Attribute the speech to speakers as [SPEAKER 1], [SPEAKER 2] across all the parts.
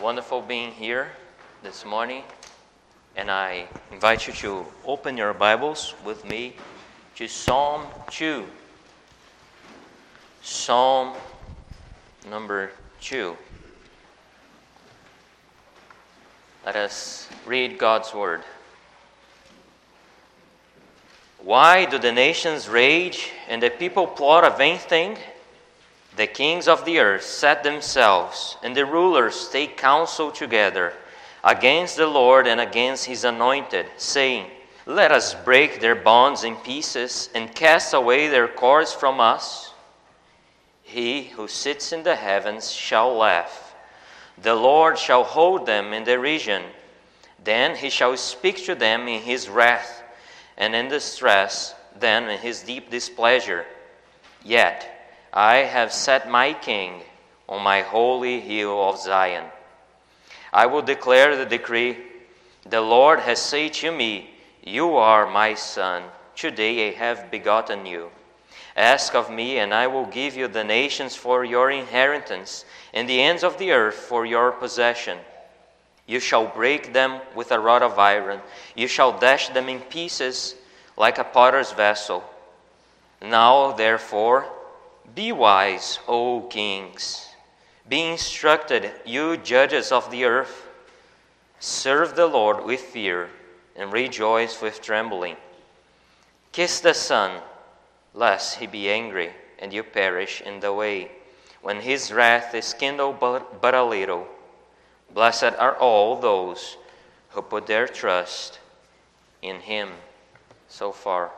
[SPEAKER 1] Wonderful being here this morning, and I invite you to open your Bibles with me to Psalm 2. Psalm number 2. Let us read God's Word. Why do the nations rage and the people plot a vain thing? The kings of the earth set themselves, and the rulers take counsel together against the Lord and against his anointed, saying, Let us break their bonds in pieces and cast away their cords from us. He who sits in the heavens shall laugh. The Lord shall hold them in derision. Then he shall speak to them in his wrath, and in distress, then in his deep displeasure. Yet, I have set my king on my holy hill of Zion. I will declare the decree. The Lord has said to me, You are my son. Today I have begotten you. Ask of me, and I will give you the nations for your inheritance, and the ends of the earth for your possession. You shall break them with a rod of iron, you shall dash them in pieces like a potter's vessel. Now, therefore, be wise, O kings. Be instructed, you judges of the earth. Serve the Lord with fear and rejoice with trembling. Kiss the Son, lest he be angry and you perish in the way, when his wrath is kindled but, but a little. Blessed are all those who put their trust in him. So far,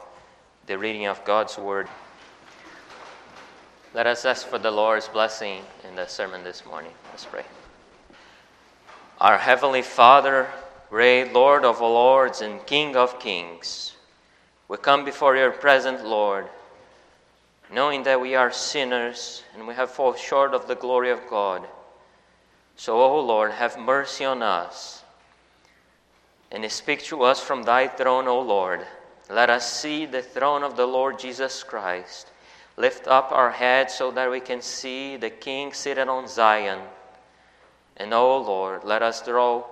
[SPEAKER 1] the reading of God's word. Let us ask for the Lord's blessing in the sermon this morning. Let's pray. Our Heavenly Father, great Lord of all lords and King of kings, we come before your present Lord, knowing that we are sinners and we have fallen short of the glory of God. So, O Lord, have mercy on us and speak to us from thy throne, O Lord. Let us see the throne of the Lord Jesus Christ Lift up our heads so that we can see the King seated on Zion. And, O oh Lord, let us draw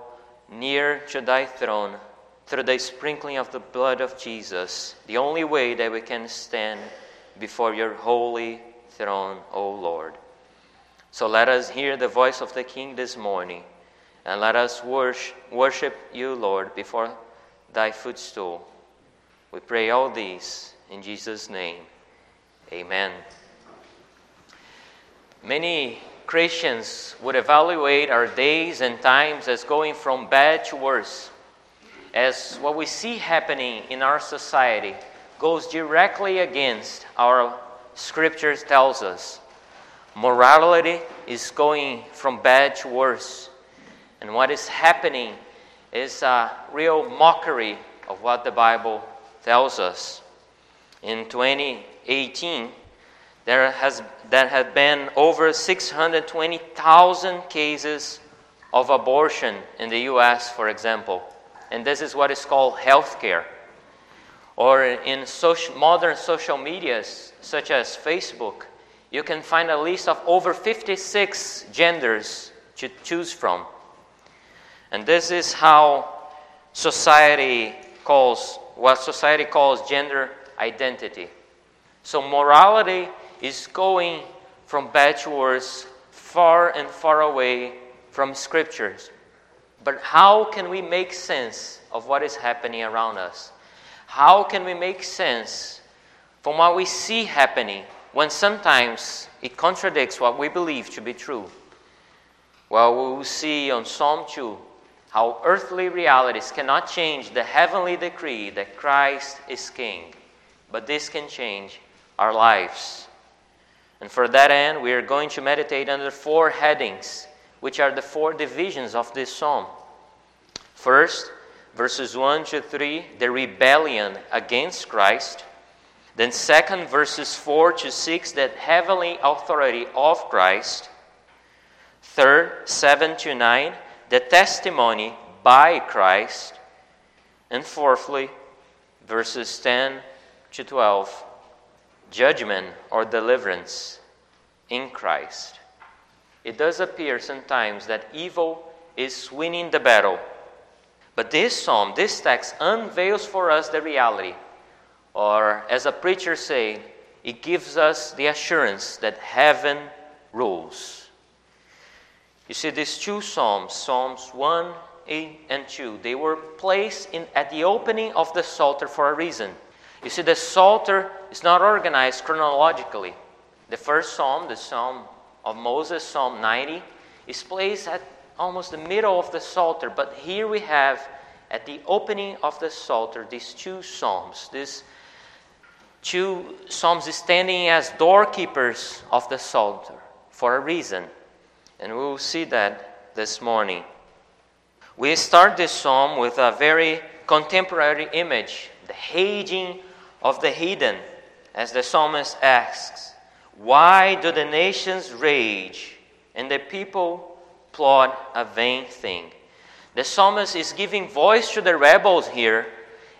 [SPEAKER 1] near to thy throne through the sprinkling of the blood of Jesus, the only way that we can stand before your holy throne, O Lord. So let us hear the voice of the King this morning, and let us worship you, Lord, before thy footstool. We pray all these in Jesus' name. Amen. Many Christians would evaluate our days and times as going from bad to worse, as what we see happening in our society goes directly against our scriptures tells us. Morality is going from bad to worse. And what is happening is a real mockery of what the Bible tells us. In 20 18, there, has, there have been over 620,000 cases of abortion in the US, for example. And this is what is called healthcare. Or in social, modern social medias, such as Facebook, you can find a list of over 56 genders to choose from. And this is how society calls, what society calls gender identity. So morality is going from bad to worse, far and far away from scriptures. But how can we make sense of what is happening around us? How can we make sense from what we see happening when sometimes it contradicts what we believe to be true? Well, we will see on Psalm 2 how earthly realities cannot change the heavenly decree that Christ is King. But this can change our lives. And for that end, we are going to meditate under four headings, which are the four divisions of this psalm. First, verses 1 to 3, the rebellion against Christ. Then, second, verses 4 to 6, the heavenly authority of Christ. Third, 7 to 9, the testimony by Christ. And fourthly, verses 10 to 12, judgment or deliverance in Christ. It does appear sometimes that evil is winning the battle. But this psalm, this text, unveils for us the reality. Or, as a preacher said, it gives us the assurance that heaven rules. You see, these two psalms, Psalms 1 and 2, they were placed in, at the opening of the Psalter for a reason. You see, the Psalter is not organized chronologically. The first psalm, the Psalm of Moses, Psalm 90, is placed at almost the middle of the Psalter. But here we have, at the opening of the Psalter, these two psalms. These two psalms standing as doorkeepers of the Psalter for a reason. And we will see that this morning. We start this psalm with a very contemporary image the hating of the heathen, as the psalmist asks, Why do the nations rage and the people plot a vain thing? The psalmist is giving voice to the rebels here,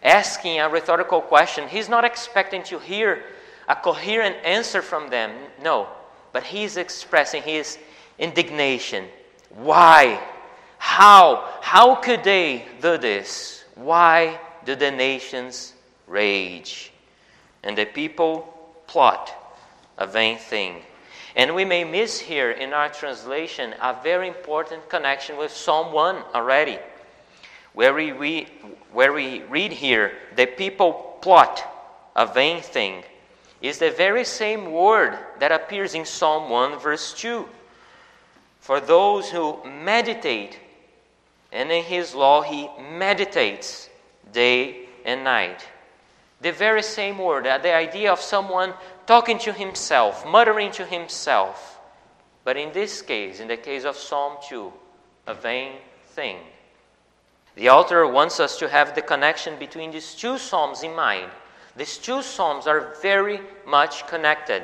[SPEAKER 1] asking a rhetorical question. He's not expecting to hear a coherent answer from them, no, but he's expressing his indignation. Why? How? How could they do this? Why do the nations rage? And the people plot a vain thing. And we may miss here in our translation a very important connection with Psalm 1 already, where we where we read here, the people plot a vain thing, is the very same word that appears in Psalm 1, verse 2. For those who meditate, and in his law he meditates day and night. The very same word, uh, the idea of someone talking to himself, muttering to himself. But in this case, in the case of Psalm 2, a vain thing. The author wants us to have the connection between these two psalms in mind. These two psalms are very much connected.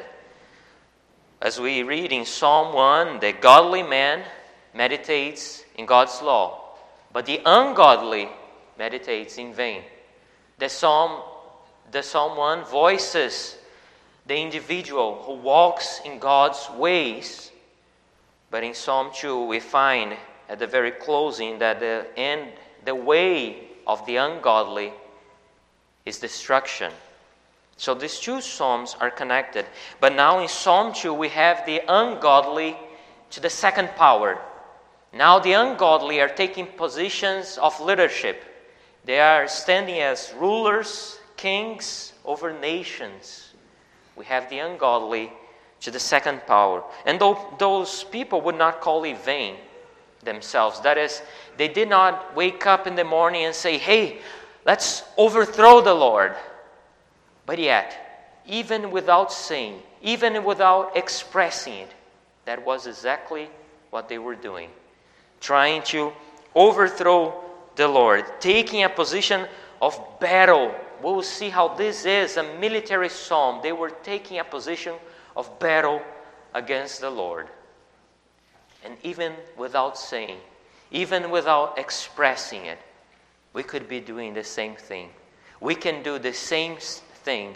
[SPEAKER 1] As we read in Psalm 1, the godly man meditates in God's law, but the ungodly meditates in vain. The psalm the Psalm 1 voices the individual who walks in God's ways. But in Psalm 2, we find at the very closing that the end, the way of the ungodly is destruction. So these two psalms are connected. But now in Psalm 2, we have the ungodly to the second power. Now the ungodly are taking positions of leadership. They are standing as rulers kings over nations. We have the ungodly to the second power. And those people would not call it vain themselves. That is, they did not wake up in the morning and say, hey, let's overthrow the Lord. But yet, even without saying, even without expressing it, that was exactly what they were doing. Trying to overthrow the Lord, taking a position of battle we will see how this is a military psalm. They were taking a position of battle against the Lord. And even without saying, even without expressing it, we could be doing the same thing. We can do the same thing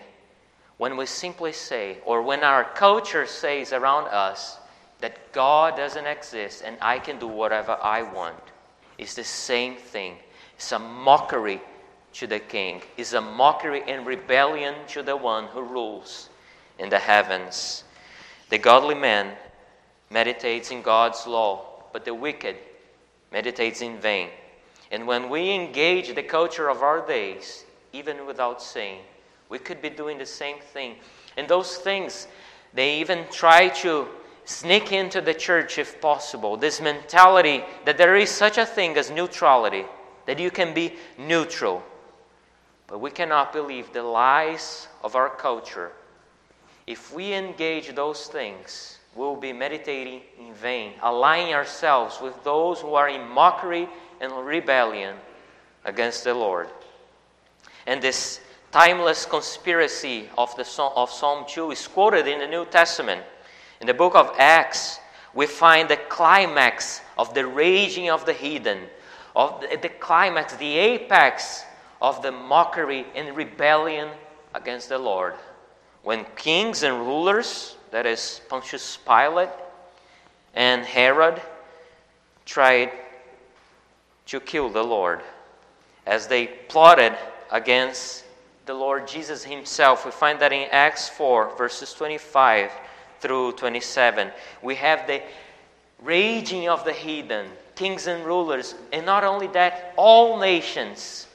[SPEAKER 1] when we simply say, or when our culture says around us, that God doesn't exist and I can do whatever I want. It's the same thing. It's a mockery to the king is a mockery and rebellion to the one who rules in the heavens. The godly man meditates in God's law, but the wicked meditates in vain. And when we engage the culture of our days, even without saying, we could be doing the same thing. And those things, they even try to sneak into the church if possible. This mentality that there is such a thing as neutrality, that you can be neutral. But we cannot believe the lies of our culture. If we engage those things, we'll be meditating in vain, aligning ourselves with those who are in mockery and rebellion against the Lord. And this timeless conspiracy of, the, of Psalm 2 is quoted in the New Testament. In the book of Acts, we find the climax of the raging of the heathen, of the, the climax, the apex of the mockery and rebellion against the Lord. When kings and rulers, that is Pontius Pilate and Herod, tried to kill the Lord as they plotted against the Lord Jesus himself. We find that in Acts 4, verses 25 through 27. We have the raging of the heathen, kings and rulers, and not only that, all nations,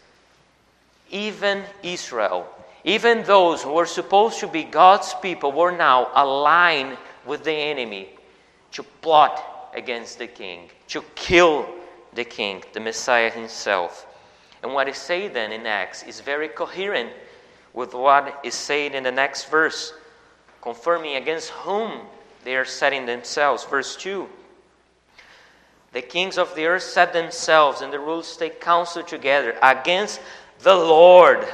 [SPEAKER 1] even Israel, even those who were supposed to be God's people, were now aligned with the enemy to plot against the king, to kill the king, the Messiah himself. And what is said then in Acts is very coherent with what is said in the next verse, confirming against whom they are setting themselves. Verse 2 The kings of the earth set themselves, and the rulers take counsel together against the Lord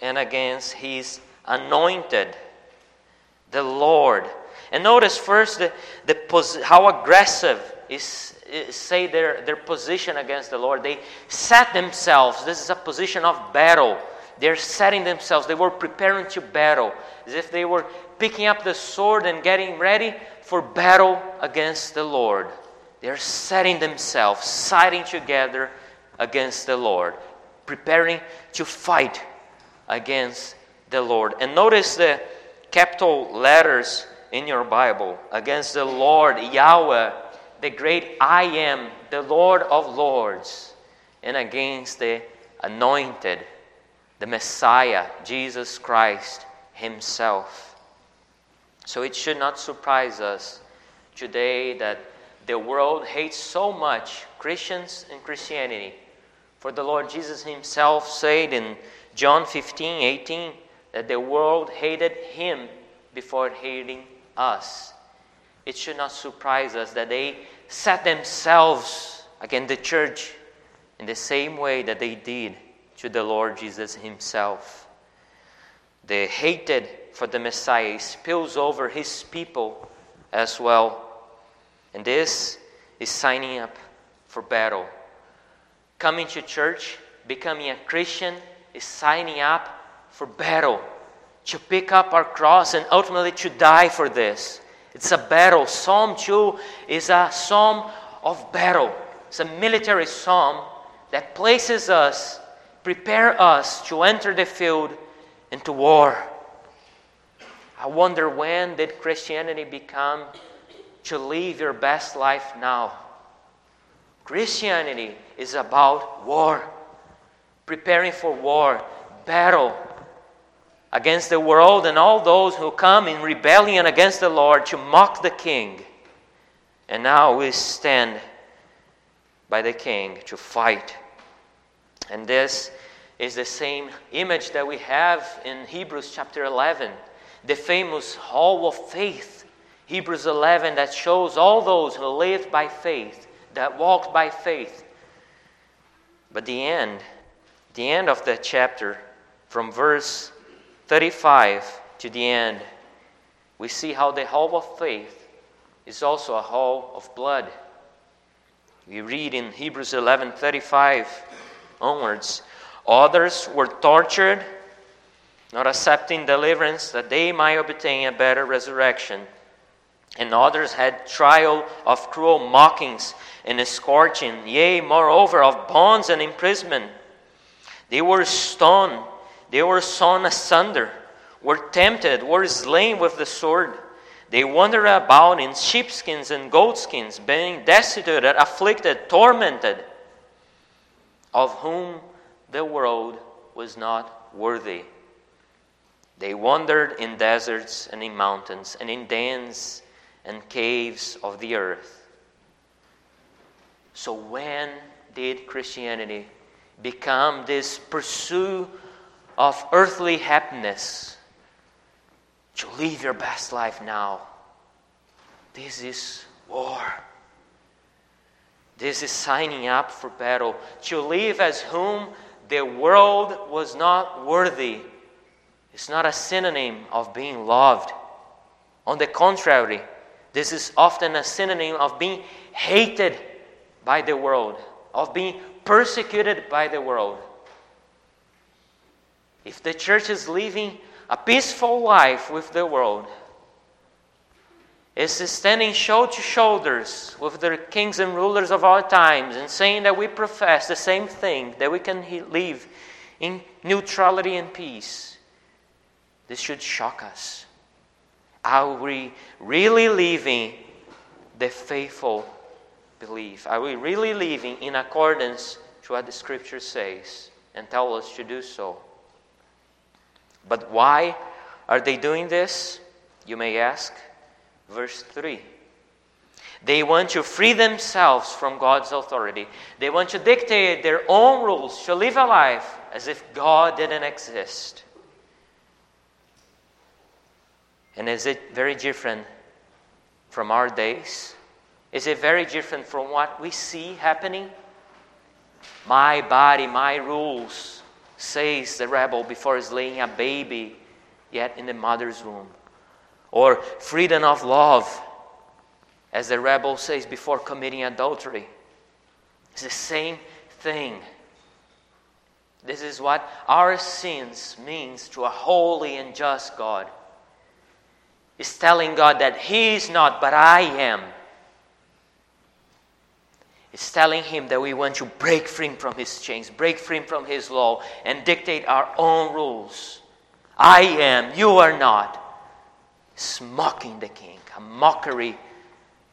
[SPEAKER 1] and against his anointed. The Lord. And notice first the, the pos- how aggressive is, is, say their, their position against the Lord. They set themselves. This is a position of battle. They're setting themselves. They were preparing to battle, as if they were picking up the sword and getting ready for battle against the Lord. They're setting themselves, siding together against the Lord, preparing to fight against the Lord. And notice the capital letters in your Bible against the Lord, Yahweh, the great I am, the Lord of Lords, and against the anointed, the Messiah, Jesus Christ Himself. So it should not surprise us today that the world hates so much Christians and Christianity. For the Lord Jesus Himself said in John 15 18 that the world hated Him before hating us. It should not surprise us that they set themselves against the church in the same way that they did to the Lord Jesus Himself. The hatred for the Messiah spills over His people as well. And this is signing up for battle. Coming to church, becoming a Christian, is signing up for battle to pick up our cross and ultimately to die for this. It's a battle. Psalm 2 is a psalm of battle. It's a military psalm that places us, prepare us to enter the field into war. I wonder when did Christianity become to live your best life now? Christianity is about war, preparing for war, battle, against the world and all those who come in rebellion against the Lord to mock the king. And now we stand by the king to fight. And this is the same image that we have in Hebrews chapter 11, the famous hall of faith. Hebrews 11 that shows all those who lived by faith, that walked by faith. But the end, the end of the chapter, from verse 35 to the end, we see how the hall of faith is also a hall of blood. We read in Hebrews 11:35 onwards, others were tortured, not accepting deliverance that they might obtain a better resurrection. And others had trial of cruel mockings and scorching, yea, moreover, of bonds and imprisonment. They were stoned they were sawn asunder, were tempted, were slain with the sword. They wandered about in sheepskins and goatskins, being destitute, afflicted, tormented, of whom the world was not worthy. They wandered in deserts and in mountains and in dens and caves of the earth. So, when did Christianity become this pursuit of earthly happiness to live your best life now. This is war. This is signing up for battle. To live as whom the world was not worthy is not a synonym of being loved. On the contrary, this is often a synonym of being hated by the world, of being persecuted by the world. If the church is living a peaceful life with the world, is standing shoulder to shoulders with the kings and rulers of our times and saying that we profess the same thing, that we can live in neutrality and peace, this should shock us. Are we really living the faithful belief? Are we really living in accordance to what the scripture says and tell us to do so? But why are they doing this? You may ask. Verse 3. They want to free themselves from God's authority. They want to dictate their own rules, to live a life as if God didn't exist. And is it very different from our days? Is it very different from what we see happening? My body, my rules, says the rebel before laying a baby yet in the mother's womb or freedom of love, as the rebel says before committing adultery. It's the same thing. This is what our sins means to a holy and just God. Is telling God that He is not, but I am. It's telling Him that we want to break free from His chains, break free from His law, and dictate our own rules. I am, you are not is mocking the king, a mockery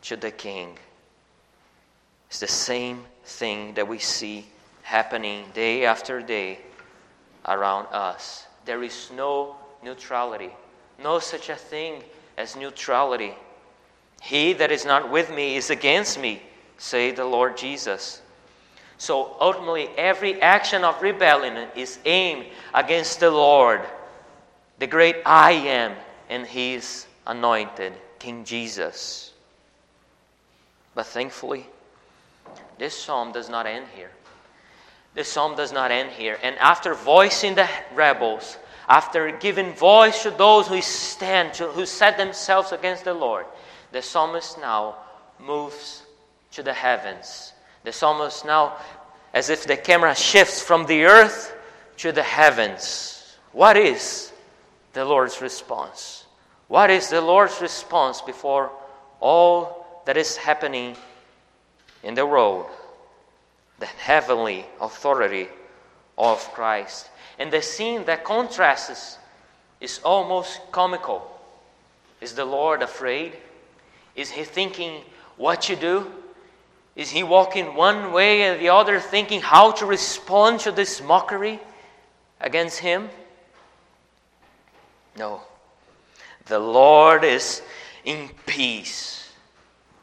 [SPEAKER 1] to the king. It's the same thing that we see happening day after day around us. There is no neutrality, no such a thing as neutrality. He that is not with me is against me, say the Lord Jesus. So ultimately, every action of rebellion is aimed against the Lord, the great I am, and his anointed King Jesus. But thankfully, this psalm does not end here. This psalm does not end here. And after voicing the rebels, after giving voice to those who stand, to, who set themselves against the Lord, the psalmist now moves to the heavens. The psalmist now, as if the camera shifts from the earth to the heavens. What is the Lord's response. What is the Lord's response before all that is happening in the world? The heavenly authority of Christ. And the scene that contrasts is almost comical. Is the Lord afraid? Is he thinking what to do? Is he walking one way and the other, thinking how to respond to this mockery against him? No. The Lord is in peace.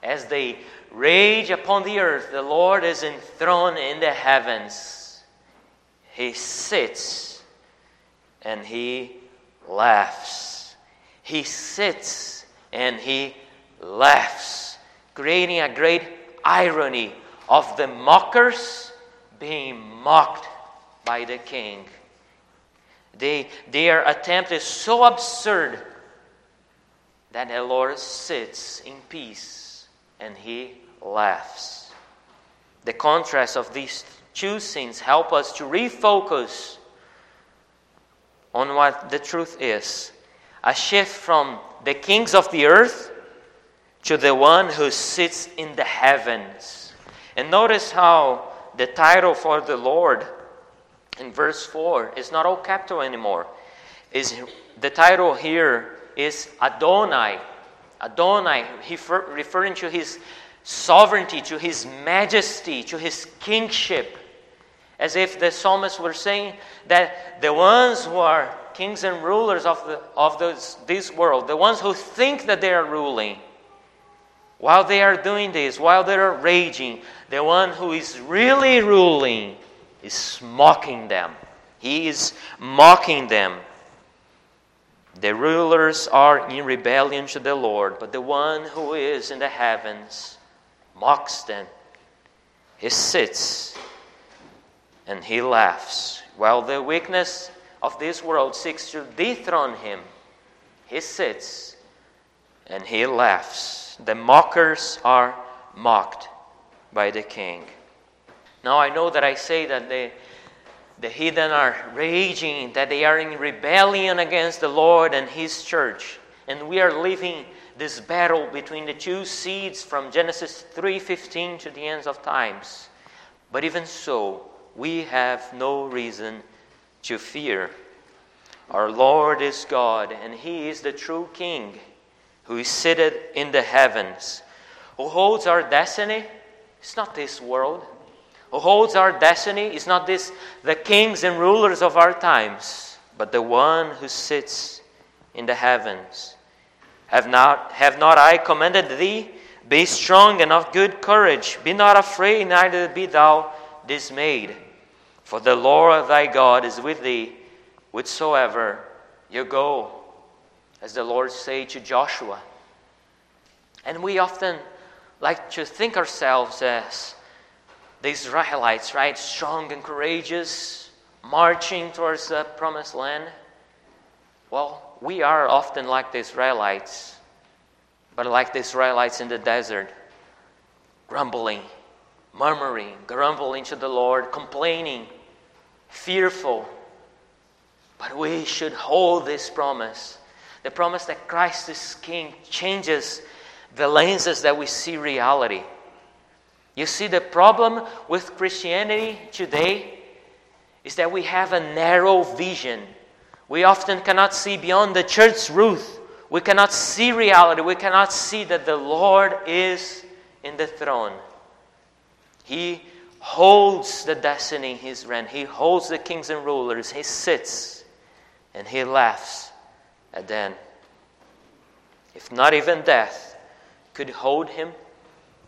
[SPEAKER 1] As they rage upon the earth, the Lord is enthroned in the heavens. He sits and he laughs. He sits and he laughs, creating a great irony of the mockers being mocked by the king. They, their attempt is so absurd that the Lord sits in peace and he laughs. The contrast of these scenes help us to refocus on what the truth is. A shift from the kings of the earth to the one who sits in the heavens. And notice how the title for the Lord in verse 4 is not all capital anymore. Is the title here is Adonai. Adonai, referring to his sovereignty, to his majesty, to his kingship. As if the psalmist were saying that the ones who are kings and rulers of, the, of this, this world, the ones who think that they are ruling, while they are doing this, while they are raging, the one who is really ruling is mocking them. He is mocking them. The rulers are in rebellion to the Lord, but the one who is in the heavens mocks them. He sits and he laughs. While the weakness of this world seeks to dethrone him, he sits and he laughs. The mockers are mocked by the king. Now I know that I say that the, the heathen are raging, that they are in rebellion against the Lord and His church. And we are living this battle between the two seeds from Genesis 3:15 to the ends of times. But even so, we have no reason to fear. Our Lord is God, and He is the true King who is seated in the heavens, who holds our destiny. It's not this world. Who holds our destiny is not this the kings and rulers of our times, but the one who sits in the heavens. Have not, have not I commanded thee? Be strong and of good courage. Be not afraid, neither be thou dismayed. For the Lord thy God is with thee, whithersoever you go. As the Lord said to Joshua. And we often like to think ourselves as the Israelites, right? Strong and courageous, marching towards the promised land. Well, we are often like the Israelites, but like the Israelites in the desert, grumbling, murmuring, grumbling to the Lord, complaining, fearful. But we should hold this promise the promise that Christ is King changes the lenses that we see reality. You see, the problem with Christianity today is that we have a narrow vision. We often cannot see beyond the church's roof. We cannot see reality. We cannot see that the Lord is in the throne. He holds the destiny in his hand. He holds the kings and rulers. He sits and he laughs at then. If not even death could hold him,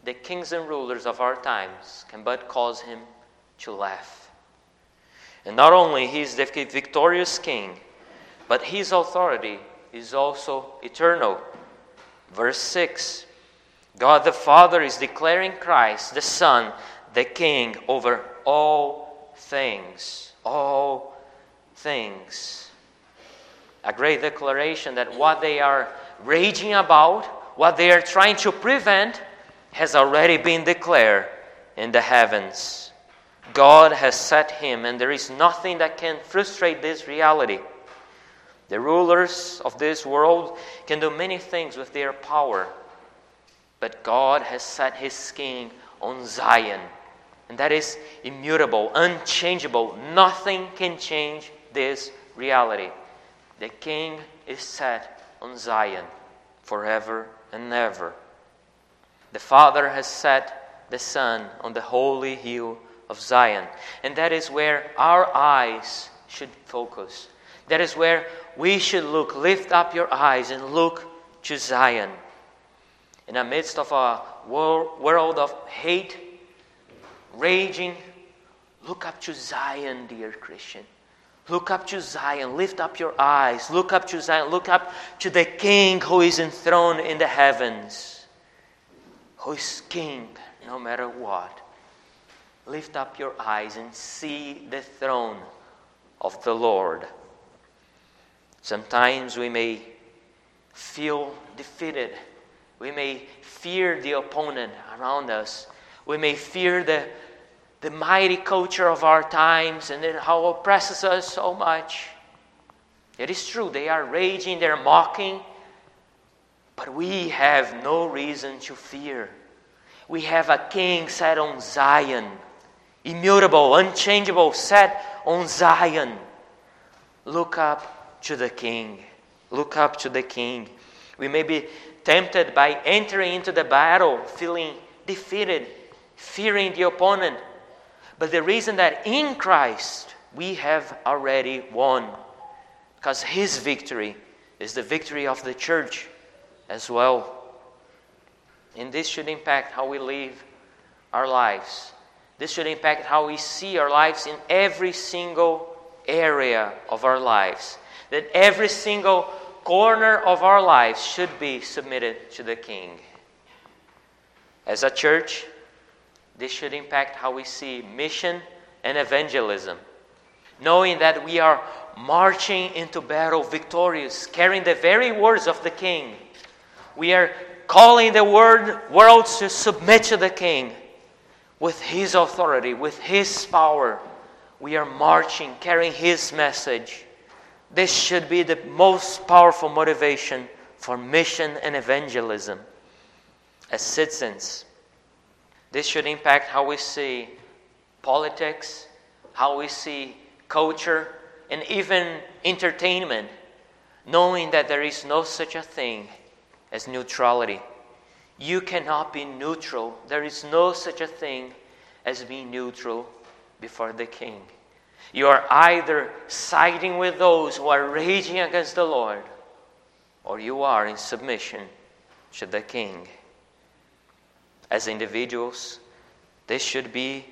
[SPEAKER 1] the kings and rulers of our times can but cause him to laugh. And not only he is the victorious king, but his authority is also eternal. Verse 6 God the Father is declaring Christ, the Son, the King over all things. All things. A great declaration that what they are raging about, what they are trying to prevent, has already been declared in the heavens. God has set him, and there is nothing that can frustrate this reality. The rulers of this world can do many things with their power, but God has set his king on Zion, and that is immutable, unchangeable. Nothing can change this reality. The king is set on Zion forever and ever. The Father has set the Son on the holy hill of Zion. And that is where our eyes should focus. That is where we should look. Lift up your eyes and look to Zion. In the midst of a world of hate, raging, look up to Zion, dear Christian. Look up to Zion. Lift up your eyes. Look up to Zion. Look up to the King who is enthroned in the heavens who is king no matter what. Lift up your eyes and see the throne of the Lord. Sometimes we may feel defeated. We may fear the opponent around us. We may fear the, the mighty culture of our times and how oppresses us so much. It is true, they are raging, they're mocking, but we have no reason to fear. We have a king set on Zion, immutable, unchangeable, set on Zion. Look up to the king. Look up to the king. We may be tempted by entering into the battle feeling defeated, fearing the opponent. But the reason that in Christ we have already won, because his victory is the victory of the church as well. And this should impact how we live our lives. This should impact how we see our lives in every single area of our lives. That every single corner of our lives should be submitted to the King. As a church, this should impact how we see mission and evangelism. Knowing that we are marching into battle victorious, carrying the very words of the King. We are calling the word, world to submit to the king with his authority, with his power. We are marching, carrying his message. This should be the most powerful motivation for mission and evangelism as citizens. This should impact how we see politics, how we see culture, and even entertainment, knowing that there is no such a thing as neutrality. You cannot be neutral. There is no such a thing as being neutral before the king. You are either siding with those who are raging against the Lord, or you are in submission to the king. As individuals, this should be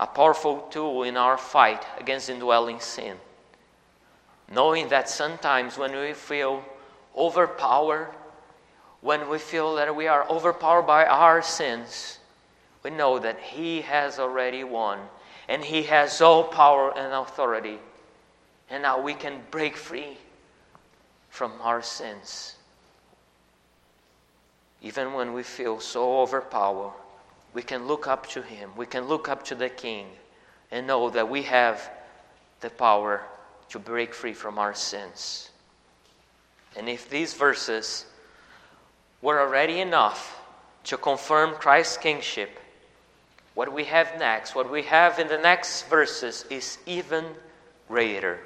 [SPEAKER 1] a powerful tool in our fight against indwelling sin. Knowing that sometimes when we feel overpowered, when we feel that we are overpowered by our sins, we know that He has already won and He has all power and authority. And now we can break free from our sins. Even when we feel so overpowered, we can look up to Him, we can look up to the King, and know that we have the power to break free from our sins. And if these verses were already enough to confirm Christ's kingship, what we have next, what we have in the next verses, is even greater.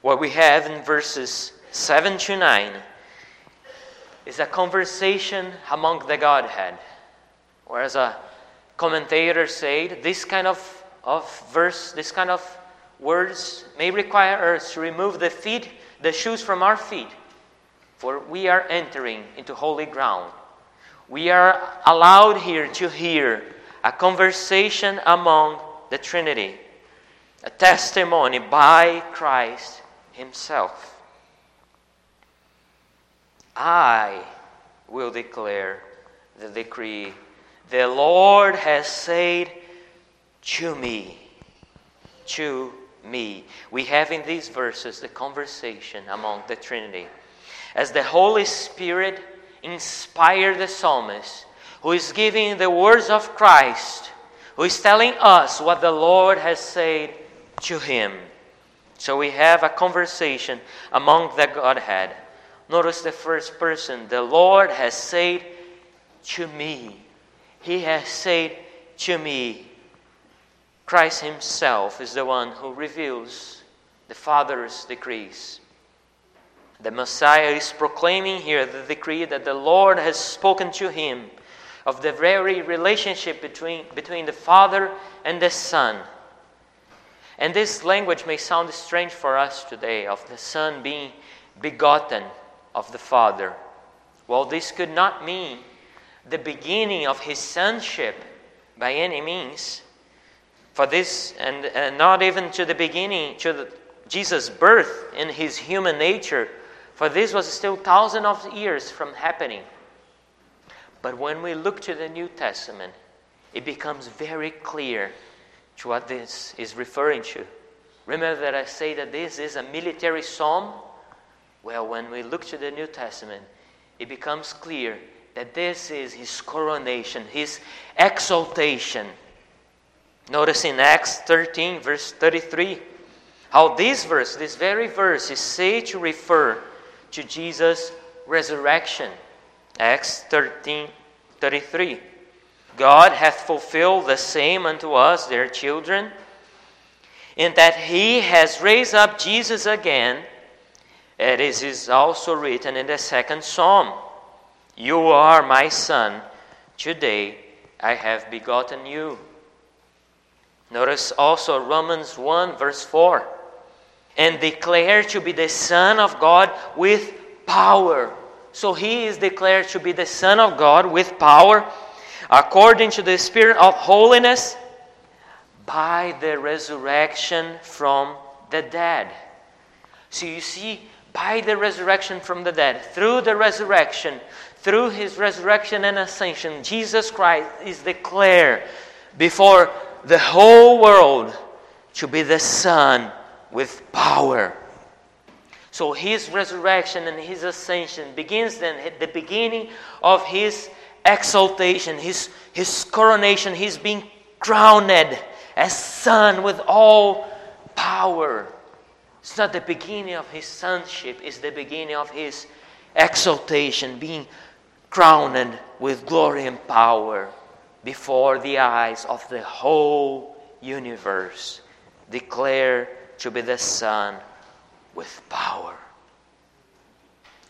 [SPEAKER 1] What we have in verses 7 to 9 is a conversation among the Godhead. Whereas a commentator said, this kind of, of verse, this kind of words may require us to remove the feet, the shoes from our feet, for we are entering into holy ground. We are allowed here to hear a conversation among the Trinity, a testimony by Christ Himself. I will declare the decree. The Lord has said to me, to me. We have in these verses the conversation among the Trinity. As the Holy Spirit inspired the psalmist, who is giving the words of Christ, who is telling us what the Lord has said to him. So we have a conversation among the Godhead. Notice the first person the Lord has said to me. He has said to me. Christ Himself is the one who reveals the Father's decrees. The Messiah is proclaiming here the decree that the Lord has spoken to him of the very relationship between, between the Father and the Son. And this language may sound strange for us today of the Son being begotten of the Father. Well, this could not mean the beginning of his sonship by any means. For this, and, and not even to the beginning, to the, Jesus' birth in his human nature, for this was still thousands of years from happening. But when we look to the New Testament, it becomes very clear to what this is referring to. Remember that I say that this is a military psalm? Well, when we look to the New Testament, it becomes clear that this is his coronation, his exaltation. Notice in Acts 13, verse 33, how this verse, this very verse, is said to refer to Jesus' resurrection. Acts 13 33. God hath fulfilled the same unto us, their children, in that he has raised up Jesus again. It is also written in the second psalm You are my son, today I have begotten you. Notice also Romans 1, verse 4 and declared to be the Son of God with power so he is declared to be the Son of God with power, according to the Spirit of holiness, by the resurrection from the dead. So you see, by the resurrection from the dead, through the resurrection, through his resurrection and ascension, Jesus Christ is declared before the whole world to be the Son with power. So his resurrection and his ascension begins then at the beginning of his exaltation, his, his coronation. He's being crowned as son with all power. It's not the beginning of his sonship, it's the beginning of his exaltation, being crowned with glory and power before the eyes of the whole universe, declared to be the Son with power.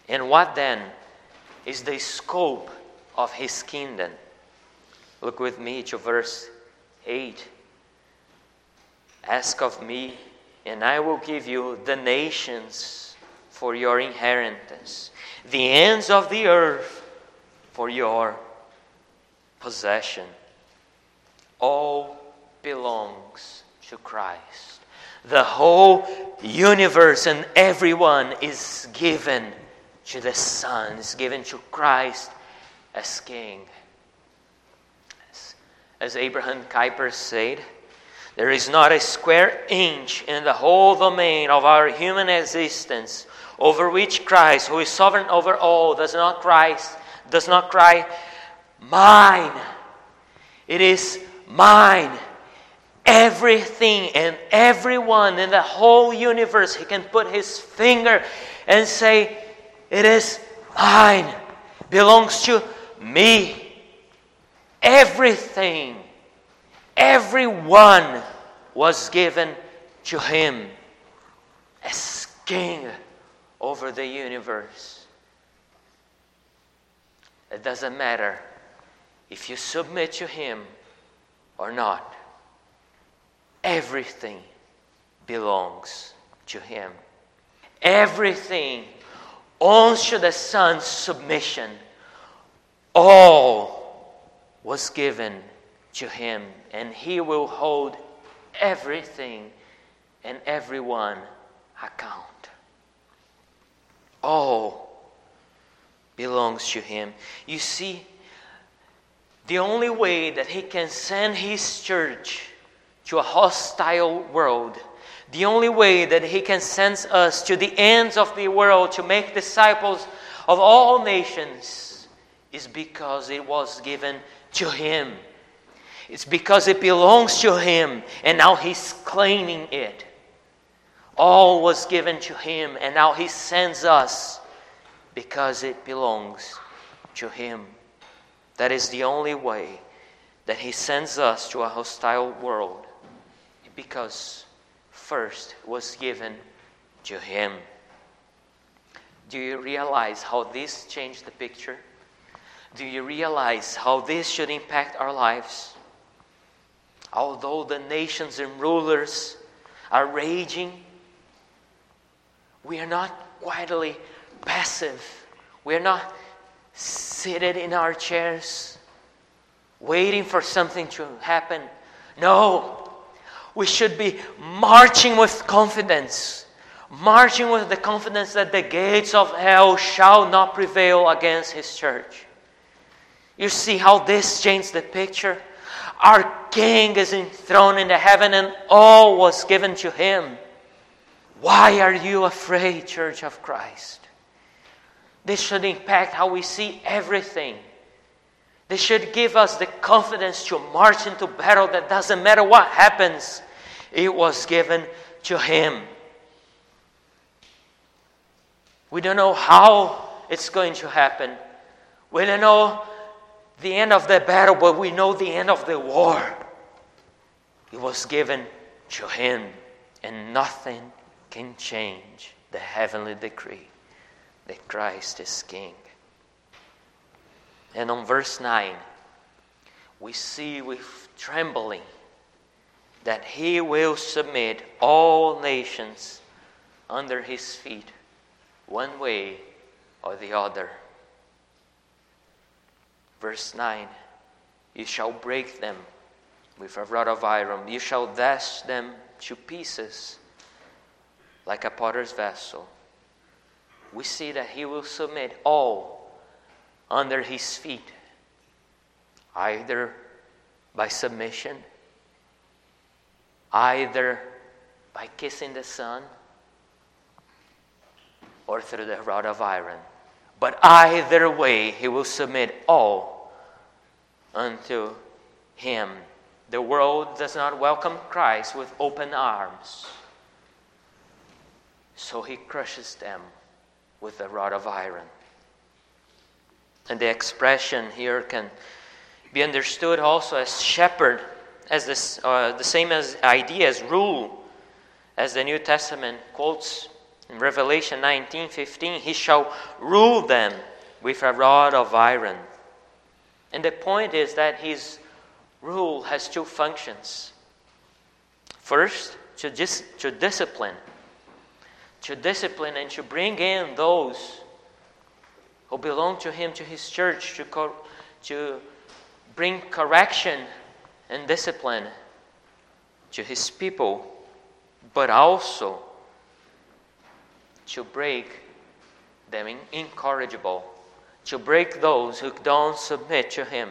[SPEAKER 1] And what then is the scope of his kingdom? Look with me to verse 8. Ask of me, and I will give you the nations for your inheritance, the ends of the earth for your possession. All belongs to Christ. The whole universe and everyone is given to the Son, is given to Christ as King. As, as Abraham Kuyper said, there is not a square inch in the whole domain of our human existence over which Christ, who is sovereign over all, does not Christ does not cry, Mine. It is mine. Everything and everyone in the whole universe, he can put his finger and say, It is mine, belongs to me. Everything, everyone was given to him as king over the universe. It doesn't matter if you submit to Him or not. Everything belongs to Him. Everything owns to the Son's submission. All was given to Him, and He will hold everything and everyone account. All belongs to Him. You see, the only way that He can send His church to a hostile world, the only way that He can send us to the ends of the world to make disciples of all nations, is because it was given to Him. It's because it belongs to Him, and now He's claiming it. All was given to Him, and now He sends us because it belongs to Him. That is the only way that He sends us to a hostile world because first was given to Him. Do you realize how this changed the picture? Do you realize how this should impact our lives? Although the nations and rulers are raging, we are not quietly passive. We're not seated in our chairs waiting for something to happen. No, we should be marching with confidence, marching with the confidence that the gates of hell shall not prevail against His church. You see how this changed the picture? Our King is enthroned in the heaven, and all was given to Him. Why are you afraid, Church of Christ? This should impact how we see everything. This should give us the confidence to march into battle that doesn't matter what happens, it was given to Him. We don't know how it's going to happen. We don't know the end of the battle, but we know the end of the war. It was given to Him, and nothing can change the heavenly decree that Christ is King. And on verse 9, we see with trembling that he will submit all nations under his feet, one way or the other. Verse 9 You shall break them with a rod of iron, you shall dash them to pieces like a potter's vessel we see that he will submit all under his feet, either by submission, either by kissing the Son, or through the rod of iron. But either way, he will submit all unto him. The world does not welcome Christ with open arms, so he crushes them with a rod of iron. And the expression here can be understood also as shepherd, as this, uh, the same as idea as rule, as the New Testament quotes in Revelation 19:15, he shall rule them with a rod of iron. And the point is that his rule has two functions. First, to, dis- to discipline, to discipline and to bring in those who belong to him, to his church, to, co- to bring correction and discipline to his people, but also to break them incorrigible, to break those who don't submit to him.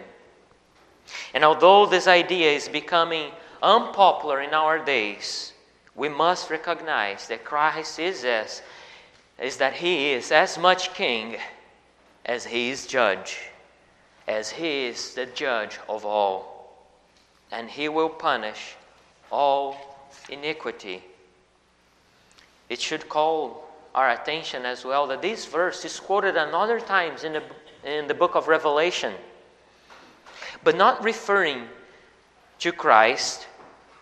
[SPEAKER 1] And although this idea is becoming unpopular in our days, we must recognize that Christ is as is that he is as much king as he is judge, as he is the judge of all. And he will punish all iniquity. It should call our attention as well that this verse is quoted another times in the, in the book of Revelation, but not referring to Christ,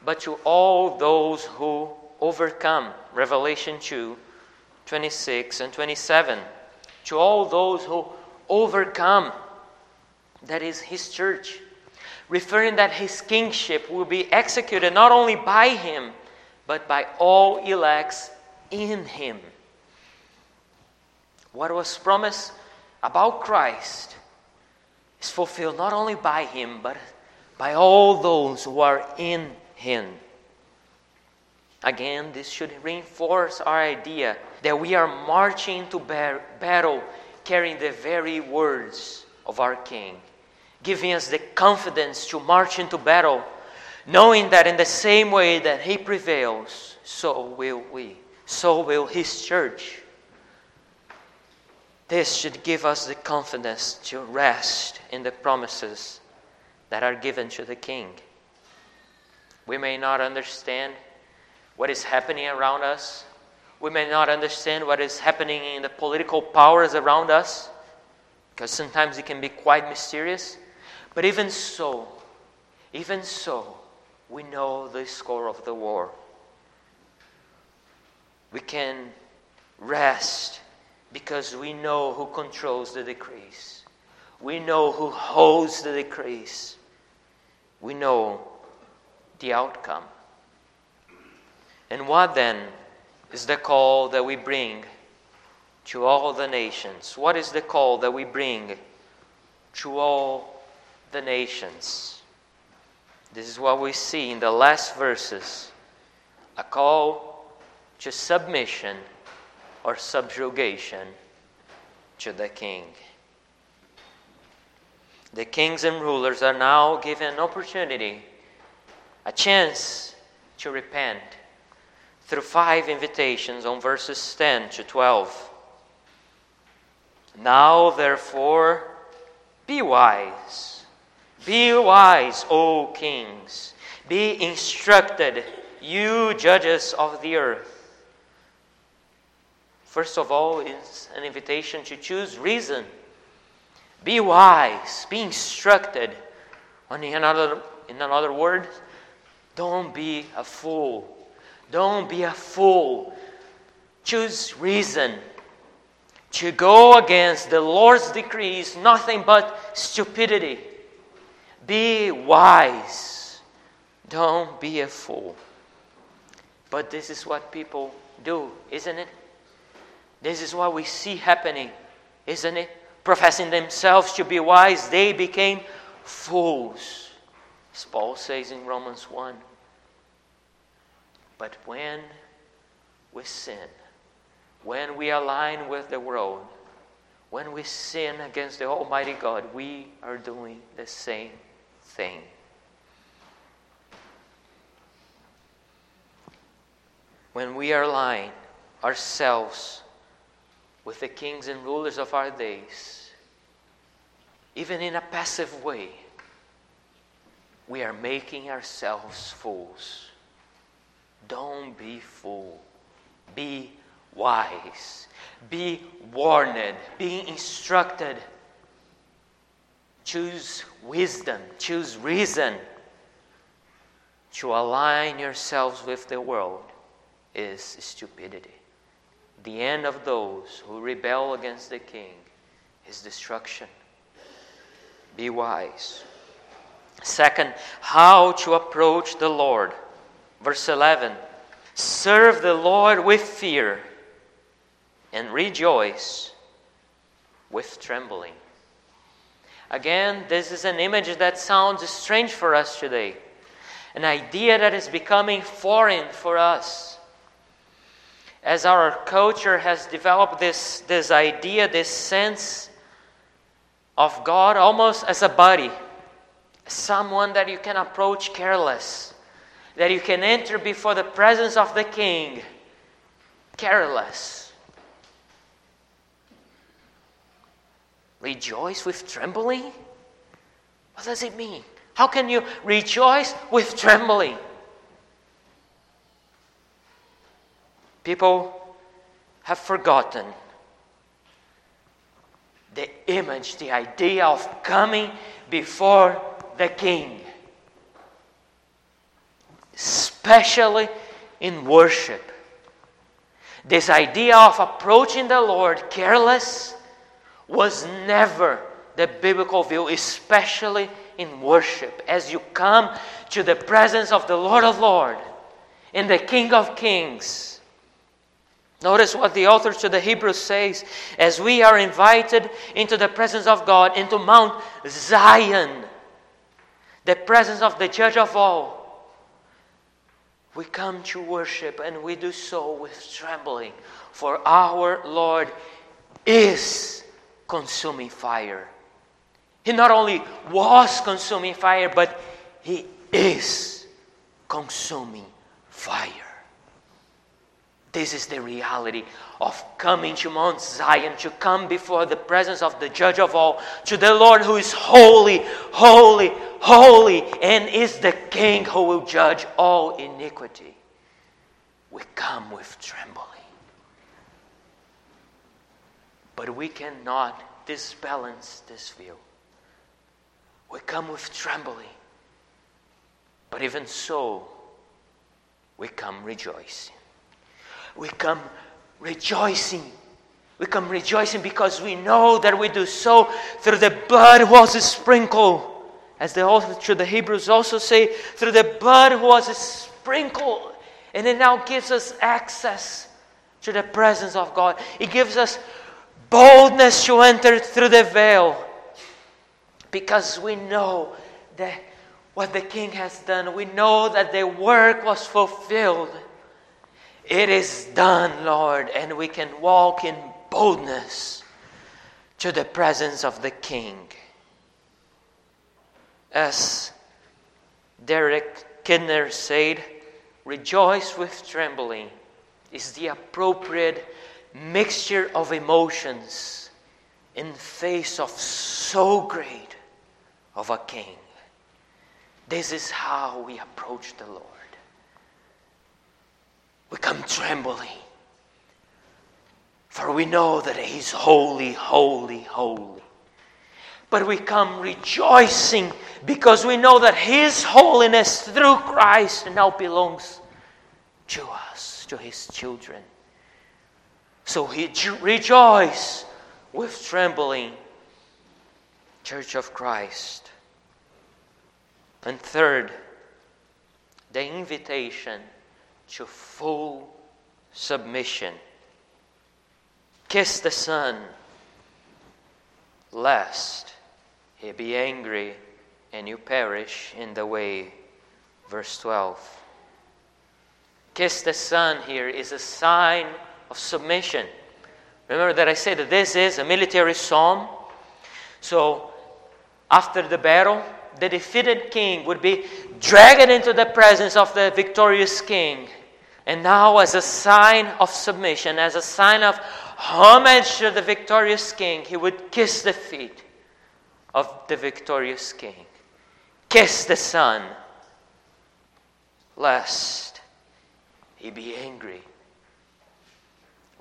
[SPEAKER 1] but to all those who overcome. Revelation 2 26 and 27. To all those who overcome, that is His church, referring that His kingship will be executed not only by Him, but by all elects in Him. What was promised about Christ is fulfilled not only by Him, but by all those who are in Him. Again, this should reinforce our idea that we are marching to battle carrying the very words of our King, giving us the confidence to march into battle, knowing that in the same way that He prevails, so will we, so will His church. This should give us the confidence to rest in the promises that are given to the King. We may not understand what is happening around us. We may not understand what is happening in the political powers around us, because sometimes it can be quite mysterious. But even so, even so, we know the score of the war. We can rest because we know who controls the decrees. We know who holds the decrees. We know the outcome. And what then is the call that we bring to all the nations? What is the call that we bring to all the nations? This is what we see in the last verses a call to submission or subjugation to the king. The kings and rulers are now given an opportunity, a chance to repent through five invitations on verses 10 to 12. Now, therefore, be wise. Be wise, O kings. Be instructed, you judges of the earth. First of all, is an invitation to choose reason. Be wise, be instructed. in another, in another word, don't be a fool. Don't be a fool. Choose reason. To go against the Lord's decree is nothing but stupidity. Be wise. Don't be a fool. But this is what people do, isn't it? This is what we see happening, isn't it? Professing themselves to be wise, they became fools, as Paul says in Romans 1. But when we sin, when we align with the world, when we sin against the Almighty God, we are doing the same thing. When we align ourselves with the kings and rulers of our days, even in a passive way, we are making ourselves fools. Don't be fool. Be wise. Be warned. Be instructed. choose wisdom, choose reason to align yourselves with the world is stupidity. The end of those who rebel against the king is destruction. Be wise. Second, how to approach the Lord. Verse 11 Serve the Lord with fear and rejoice with trembling. Again, this is an image that sounds strange for us today, an idea that is becoming foreign for us. As our culture has developed this, this idea, this sense of God almost as a buddy, someone that you can approach careless, that you can enter before the presence of the King careless Rejoice with trembling? What does it mean? How can you rejoice with trembling? People have forgotten the image, the idea of coming before the King, especially in worship. This idea of approaching the Lord careless was never the biblical view, especially in worship. As you come to the presence of the Lord of Lords and the King of Kings. Notice what the author to the Hebrews says as we are invited into the presence of God, into Mount Zion, the presence of the Church of all. We come to worship and we do so with trembling, for our Lord is consuming fire. He not only was consuming fire, but he is consuming fire. This is the reality of coming to Mount Zion, to come before the presence of the Judge of all, to the Lord who is holy, holy, holy, and is the King who will judge all iniquity. We come with trembling. But we cannot disbalance this view. We come with trembling. But even so, we come rejoicing. We come rejoicing. We come rejoicing because we know that we do so through the blood was sprinkled. As the author the Hebrews also say, through the blood was sprinkled. And it now gives us access to the presence of God. It gives us boldness to enter through the veil because we know that what the king has done. We know that the work was fulfilled. It is done, Lord, and we can walk in boldness to the presence of the king. As Derek Kidner said, rejoice with trembling is the appropriate mixture of emotions in face of so great of a king. This is how we approach the Lord. We come trembling, for we know that He's holy, holy, holy. But we come rejoicing because we know that His holiness through Christ now belongs to us, to His children. So he rejoice with trembling, Church of Christ. And third, the invitation to full submission. Kiss the Son, lest he be angry and you perish in the way. Verse 12. Kiss the Son here is a sign of submission. Remember that I said that this is a military psalm. So, after the battle, the defeated king would be dragged into the presence of the victorious king. And now, as a sign of submission, as a sign of homage to the victorious king, he would kiss the feet of the victorious king. Kiss the son, lest he be angry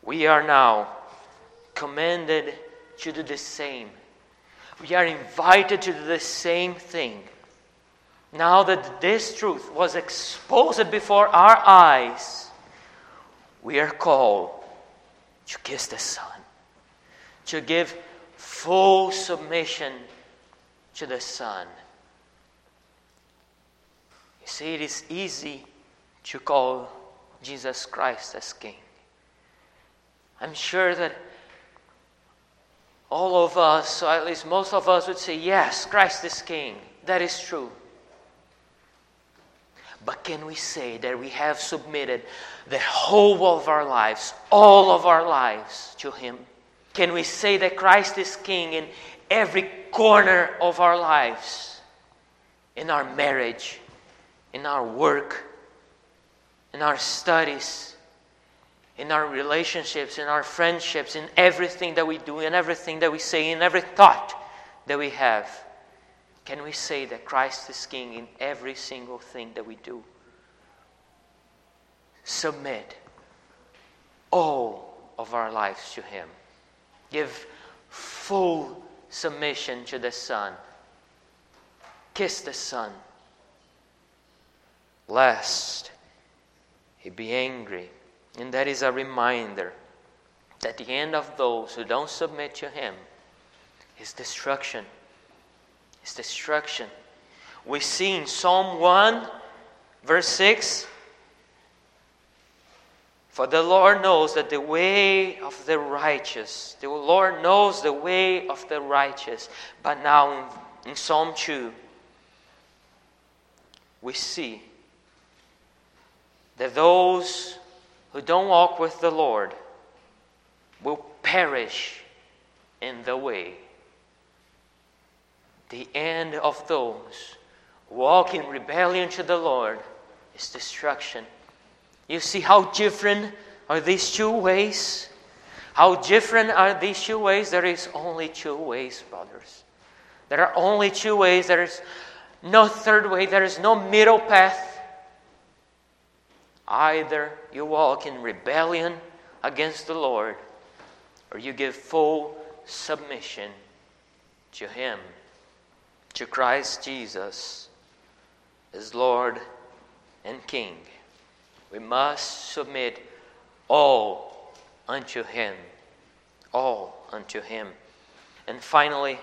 [SPEAKER 1] we are now commanded to do the same. We are invited to do the same thing. Now that this truth was exposed before our eyes, we are called to kiss the Son, to give full submission to the Son. You see, it is easy to call Jesus Christ as King. I'm sure that all of us, or at least most of us, would say, Yes, Christ is King. That is true. But can we say that we have submitted the whole of our lives, all of our lives, to Him? Can we say that Christ is King in every corner of our lives? In our marriage, in our work, in our studies, in our relationships, in our friendships, in everything that we do, in everything that we say, in every thought that we have. Can we say that Christ is King in every single thing that we do? Submit all of our lives to Him. Give full submission to the Son. Kiss the Son. Lest He be angry and that is a reminder that the end of those who don't submit to Him is destruction. Destruction. We see in Psalm 1, verse 6 For the Lord knows that the way of the righteous, the Lord knows the way of the righteous. But now in, in Psalm 2, we see that those who don't walk with the Lord will perish in the way. The end of those walk in rebellion to the Lord is destruction. You see how different are these two ways? How different are these two ways? There is only two ways, brothers. There are only two ways. There is no third way. There is no middle path. Either you walk in rebellion against the Lord, or you give full submission to Him, to Christ Jesus as Lord and King. We must submit all unto Him. All unto Him. And finally,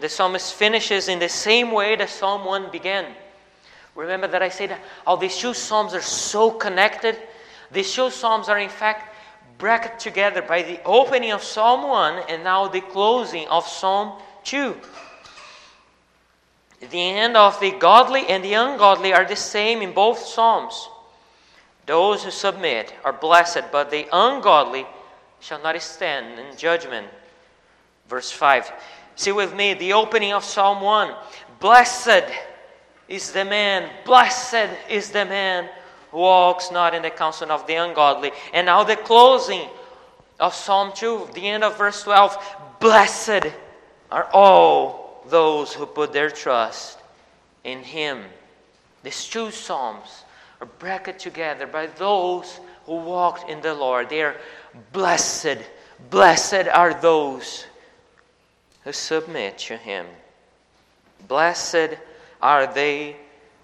[SPEAKER 1] the psalmist finishes in the same way that Psalm 1 began. Remember that I said how these two psalms are so connected? These two psalms are, in fact, bracketed together by the opening of Psalm 1 and now the closing of Psalm 2. The end of the godly and the ungodly are the same in both Psalms. Those who submit are blessed, but the ungodly shall not stand in judgment. Verse 5. See with me the opening of Psalm 1. Blessed is the man, blessed is the man who walks not in the counsel of the ungodly. And now the closing of Psalm 2, the end of verse 12 Blessed are all those who put their trust in him. These two Psalms are bracketed together by those who walked in the Lord. They are blessed. Blessed are those who submit to him. Blessed are they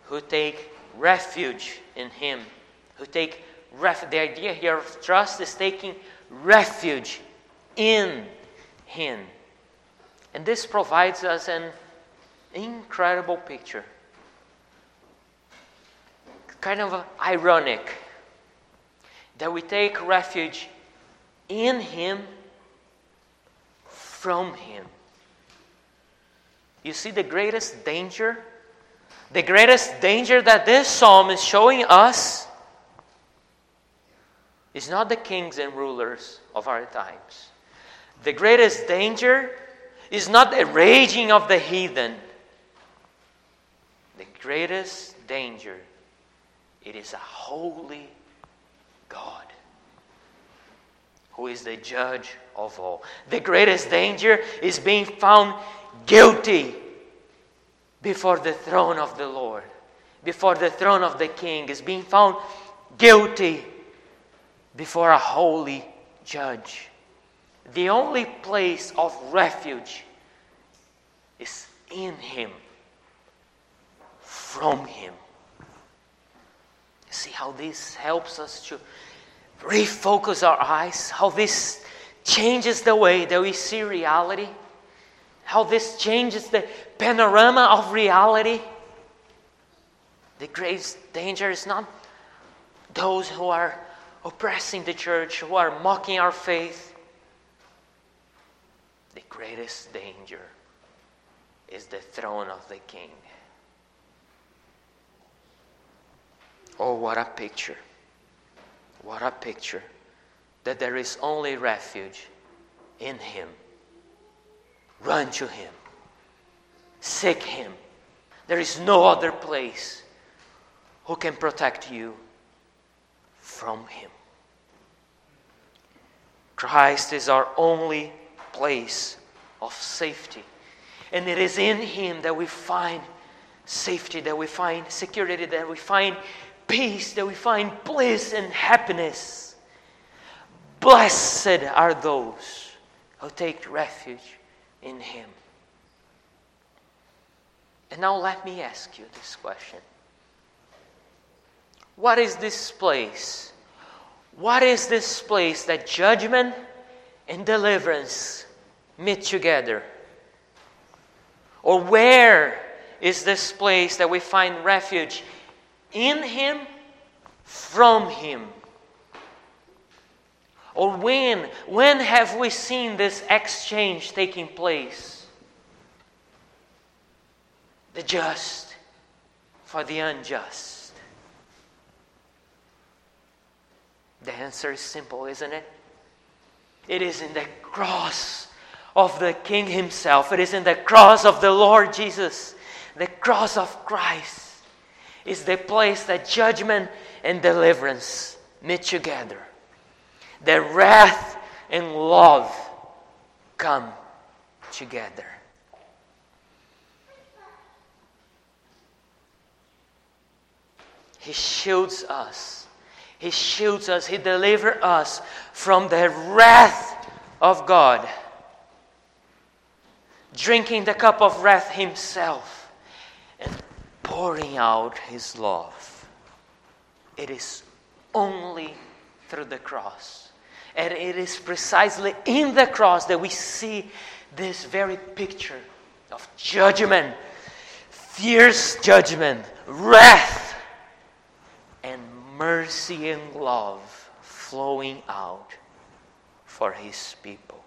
[SPEAKER 1] who take refuge in Him, who take refuge. The idea here of trust is taking refuge in Him. And this provides us an incredible picture. Kind of ironic that we take refuge in Him from Him. You see, the greatest danger the greatest danger that this psalm is showing us is not the kings and rulers of our times. The greatest danger is not a raging of the heathen. The greatest danger it is a holy God who is the judge of all. The greatest danger is being found guilty before the throne of the Lord, before the throne of the King, is being found guilty before a holy judge. The only place of refuge is in Him, from Him. See how this helps us to refocus our eyes, how this changes the way that we see reality, how this changes the panorama of reality. The greatest danger is not those who are oppressing the church, who are mocking our faith. The greatest danger is the throne of the king. Oh, what a picture! What a picture that there is only refuge in Him. Run to Him, seek Him. There is no other place who can protect you from Him. Christ is our only place of safety. And it is in Him that we find safety, that we find security, that we find peace, that we find bliss and happiness. Blessed are those who take refuge in Him. And now let me ask you this question What is this place? What is this place that judgment and deliverance meet together? Or where is this place that we find refuge in Him, from Him? Or when, when have we seen this exchange taking place? The just for the unjust. The answer is simple, isn't it? It is in the cross of the King Himself. It is in the cross of the Lord Jesus, the cross of Christ is the place that judgment and deliverance meet together. The wrath and love come together. He shields us. He shields us. He delivers us from the wrath of God. Drinking the cup of wrath himself and pouring out his love. It is only through the cross. And it is precisely in the cross that we see this very picture of judgment, fierce judgment, wrath, and mercy and love flowing out for his people.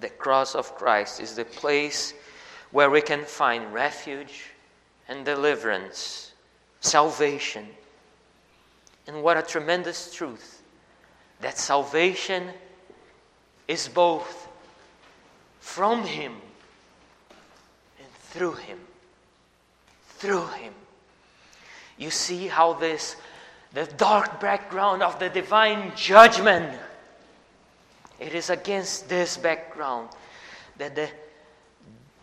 [SPEAKER 1] The cross of Christ is the place where we can find refuge and deliverance, salvation. And what a tremendous truth that salvation is both from Him and through Him. Through Him. You see how this, the dark background of the divine judgment, it is against this background that the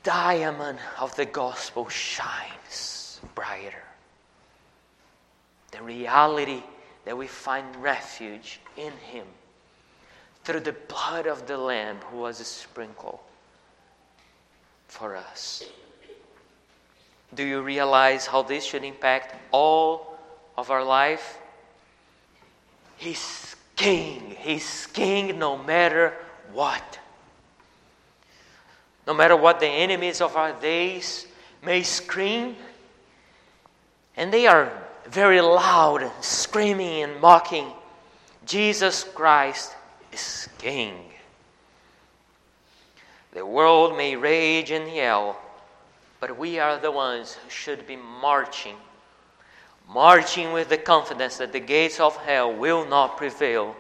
[SPEAKER 1] diamond of the gospel shines brighter. The reality that we find refuge in Him through the blood of the Lamb who was sprinkled for us. Do you realize how this should impact all of our life? He's king. He's king no matter what. No matter what the enemies of our days may scream, and they are very loud, screaming and mocking, Jesus Christ is King. The world may rage and yell, but we are the ones who should be marching, marching with the confidence that the gates of hell will not prevail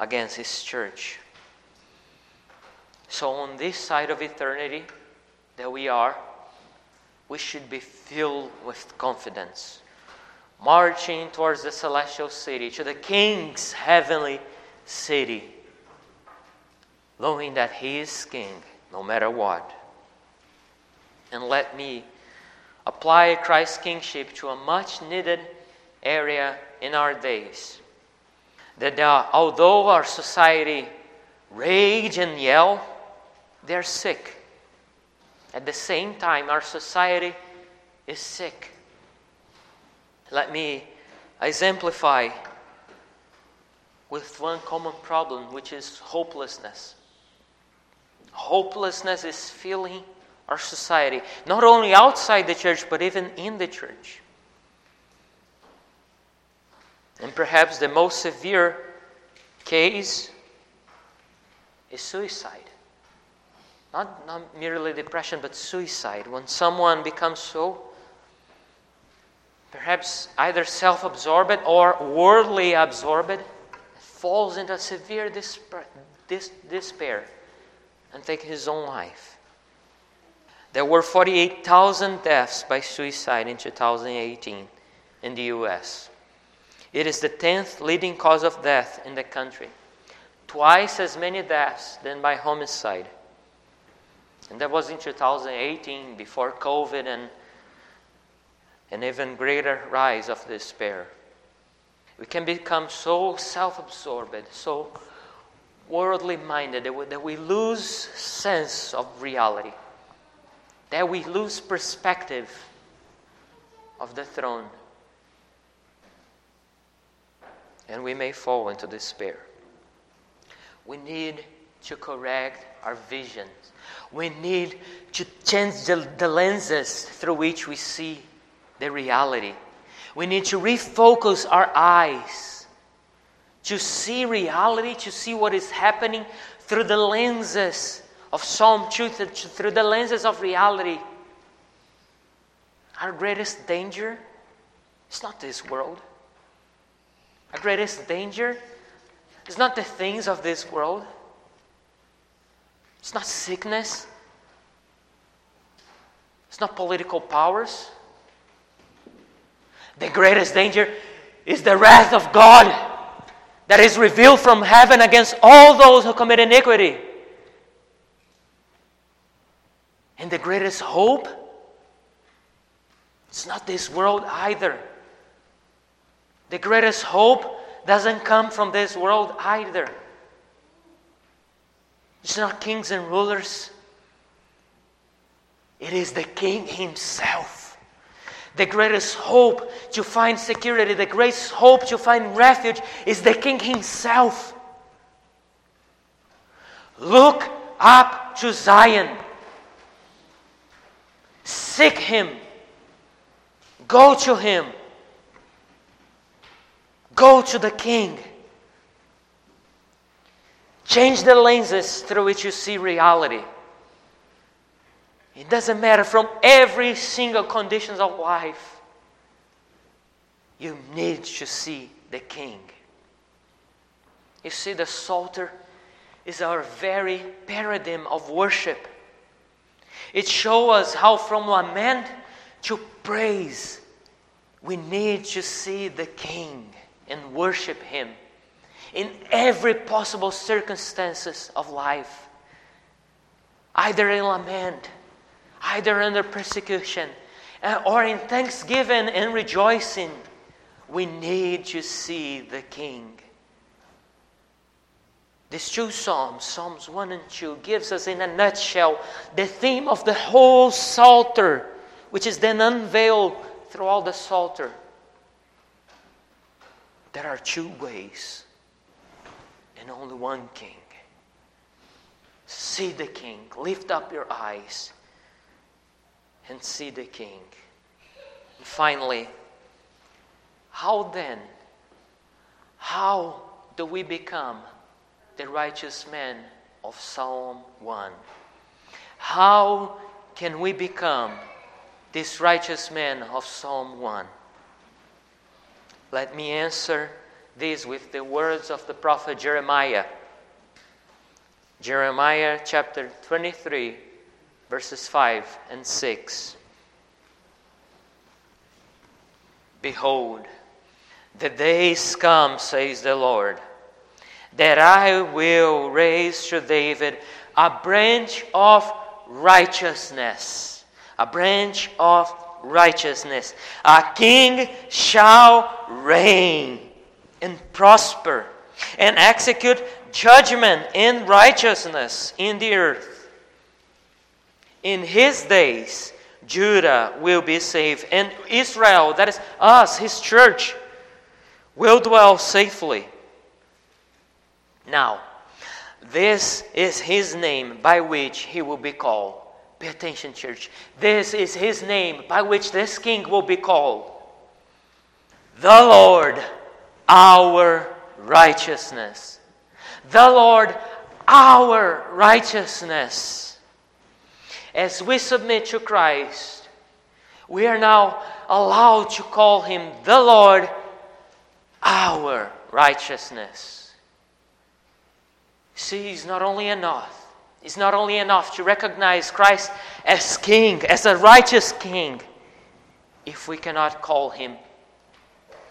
[SPEAKER 1] against His church. So, on this side of eternity that we are, we should be filled with confidence, marching towards the celestial city, to the King's heavenly city, knowing that He is King no matter what. And let me apply Christ's kingship to a much needed area in our days. That uh, although our society rage and yell, they're sick. At the same time, our society is sick. Let me exemplify with one common problem, which is hopelessness. Hopelessness is filling our society, not only outside the church, but even in the church. And perhaps the most severe case is suicide. Not, not merely depression, but suicide. When someone becomes so, perhaps either self absorbed or worldly absorbed, falls into severe despair, despair and takes his own life. There were 48,000 deaths by suicide in 2018 in the US. It is the 10th leading cause of death in the country, twice as many deaths than by homicide. And that was in 2018, before COVID and an even greater rise of despair. We can become so self absorbed, so worldly minded that we, that we lose sense of reality, that we lose perspective of the throne, and we may fall into despair. We need to correct our visions. We need to change the, the lenses through which we see the reality. We need to refocus our eyes to see reality, to see what is happening through the lenses of some truth, through the lenses of reality. Our greatest danger is not this world. Our greatest danger is not the things of this world. It's not sickness. It's not political powers. The greatest danger is the wrath of God that is revealed from heaven against all those who commit iniquity. And the greatest hope, it's not this world either. The greatest hope doesn't come from this world either. It's not kings and rulers, it is the King Himself. The greatest hope to find security, the greatest hope to find refuge is the King Himself. Look up to Zion. Seek Him. Go to Him. Go to the King. Change the lenses through which you see reality. It doesn't matter from every single conditions of life. You need to see the King. You see, the Psalter is our very paradigm of worship. It shows us how from lament to praise, we need to see the King and worship Him in every possible circumstances of life, either in lament either under persecution uh, or in thanksgiving and rejoicing, we need to see the King. These two Psalms, Psalms 1 and 2, gives us in a nutshell the theme of the whole Psalter, which is then unveiled through all the Psalter. There are two ways and only one King. See the King. Lift up your eyes and see the King. And finally, how then, how do we become the righteous men of Psalm 1? How can we become this righteous man of Psalm 1? Let me answer this with the words of the prophet Jeremiah. Jeremiah chapter 23, verses 5 and 6. Behold, the days come, says the Lord, that I will raise to David a branch of righteousness. A branch of righteousness. A king shall reign and prosper and execute judgment and righteousness in the earth. In his days, Judah will be saved, and Israel, that is us, his church, will dwell safely. Now, this is his name by which he will be called. Pay attention, church. This is his name by which this king will be called. The Lord, our righteousness. The Lord, our righteousness. As we submit to Christ, we are now allowed to call him the Lord, our righteousness. See, it's not only enough. It's not only enough to recognize Christ as King, as a righteous King, if we cannot call him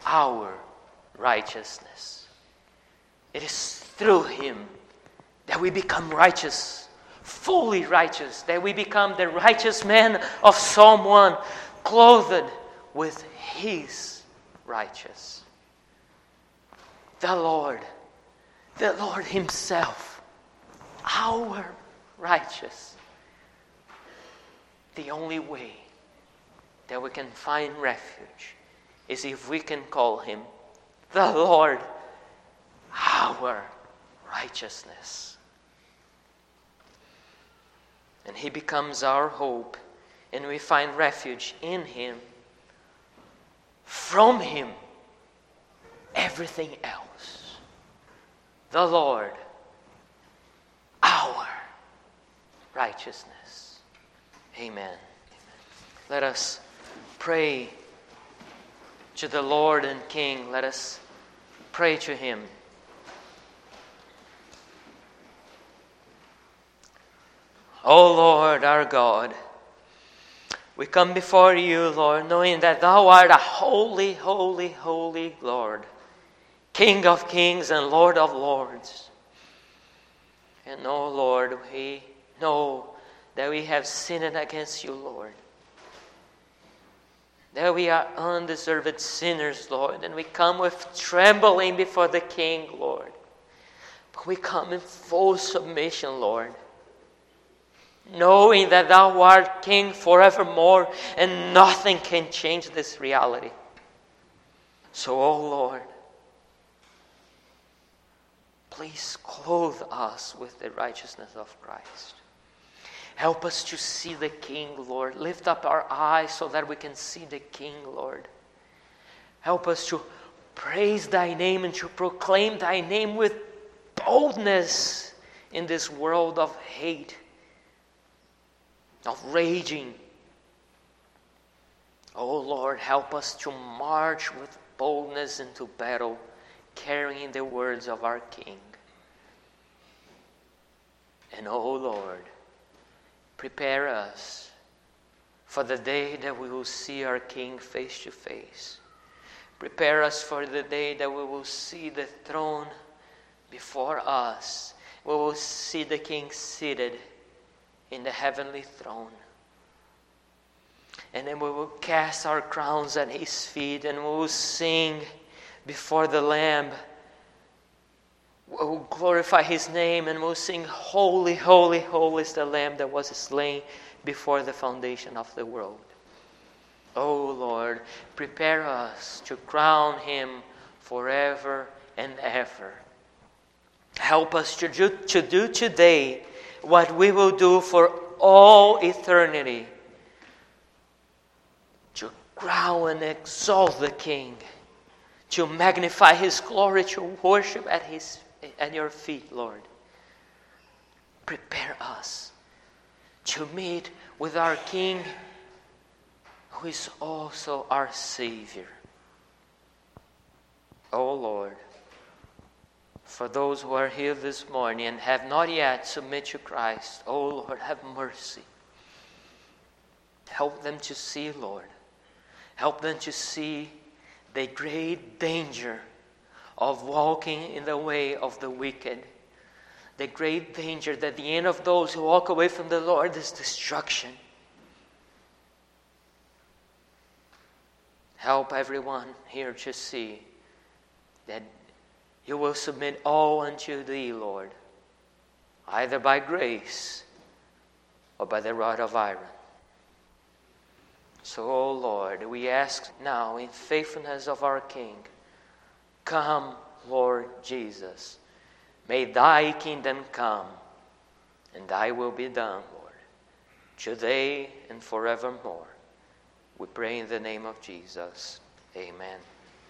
[SPEAKER 1] our righteousness. It is through him that we become righteous, fully righteous, that we become the righteous man of someone clothed with his righteousness. The Lord, the Lord Himself, our righteous. The only way that we can find refuge is if we can call Him the Lord, our righteousness. And He becomes our hope, and we find refuge in Him. From Him, everything else. The Lord, our righteousness. Amen. Let us pray to the Lord and King. Let us pray to Him. O Lord, our God, we come before you, Lord, knowing that Thou art a holy, holy, holy Lord, King of kings and Lord of lords. And, O Lord, we know that we have sinned against you, Lord. That we are undeserved sinners, Lord, and we come with trembling before the King, Lord. But we come in full submission, Lord knowing that thou art king forevermore and nothing can change this reality. So, O oh Lord, please clothe us with the righteousness of Christ. Help us to see the King, Lord. Lift up our eyes so that we can see the King, Lord. Help us to praise Thy name and to proclaim Thy name with boldness in this world of hate of raging. Oh Lord, help us to march with boldness into battle, carrying the words of our King. And oh Lord, prepare us for the day that we will see our King face to face. Prepare us for the day that we will see the throne before us. We will see the King seated in the heavenly throne. And then we will cast our crowns at his feet and we will sing before the Lamb. Will glorify his name and we'll sing, Holy, holy, holy is the Lamb that was slain before the foundation of the world. Oh Lord, prepare us to crown him forever and ever. Help us to do, to do today what we will do for all eternity to crown and exalt the King, to magnify His glory, to worship at, his, at your feet, Lord. Prepare us to meet with our King, who is also our Savior. Oh Lord for those who are here this morning and have not yet submitted to Christ, oh Lord, have mercy. Help them to see, Lord. Help them to see the great danger of walking in the way of the wicked. The great danger that the end of those who walk away from the Lord is destruction. Help everyone here to see that you will submit all unto thee, Lord, either by grace or by the rod of iron. So, O oh Lord, we ask now in faithfulness of our King, come, Lord Jesus. May thy kingdom come, and thy will be done, Lord, today and forevermore. We pray in the name of Jesus. Amen.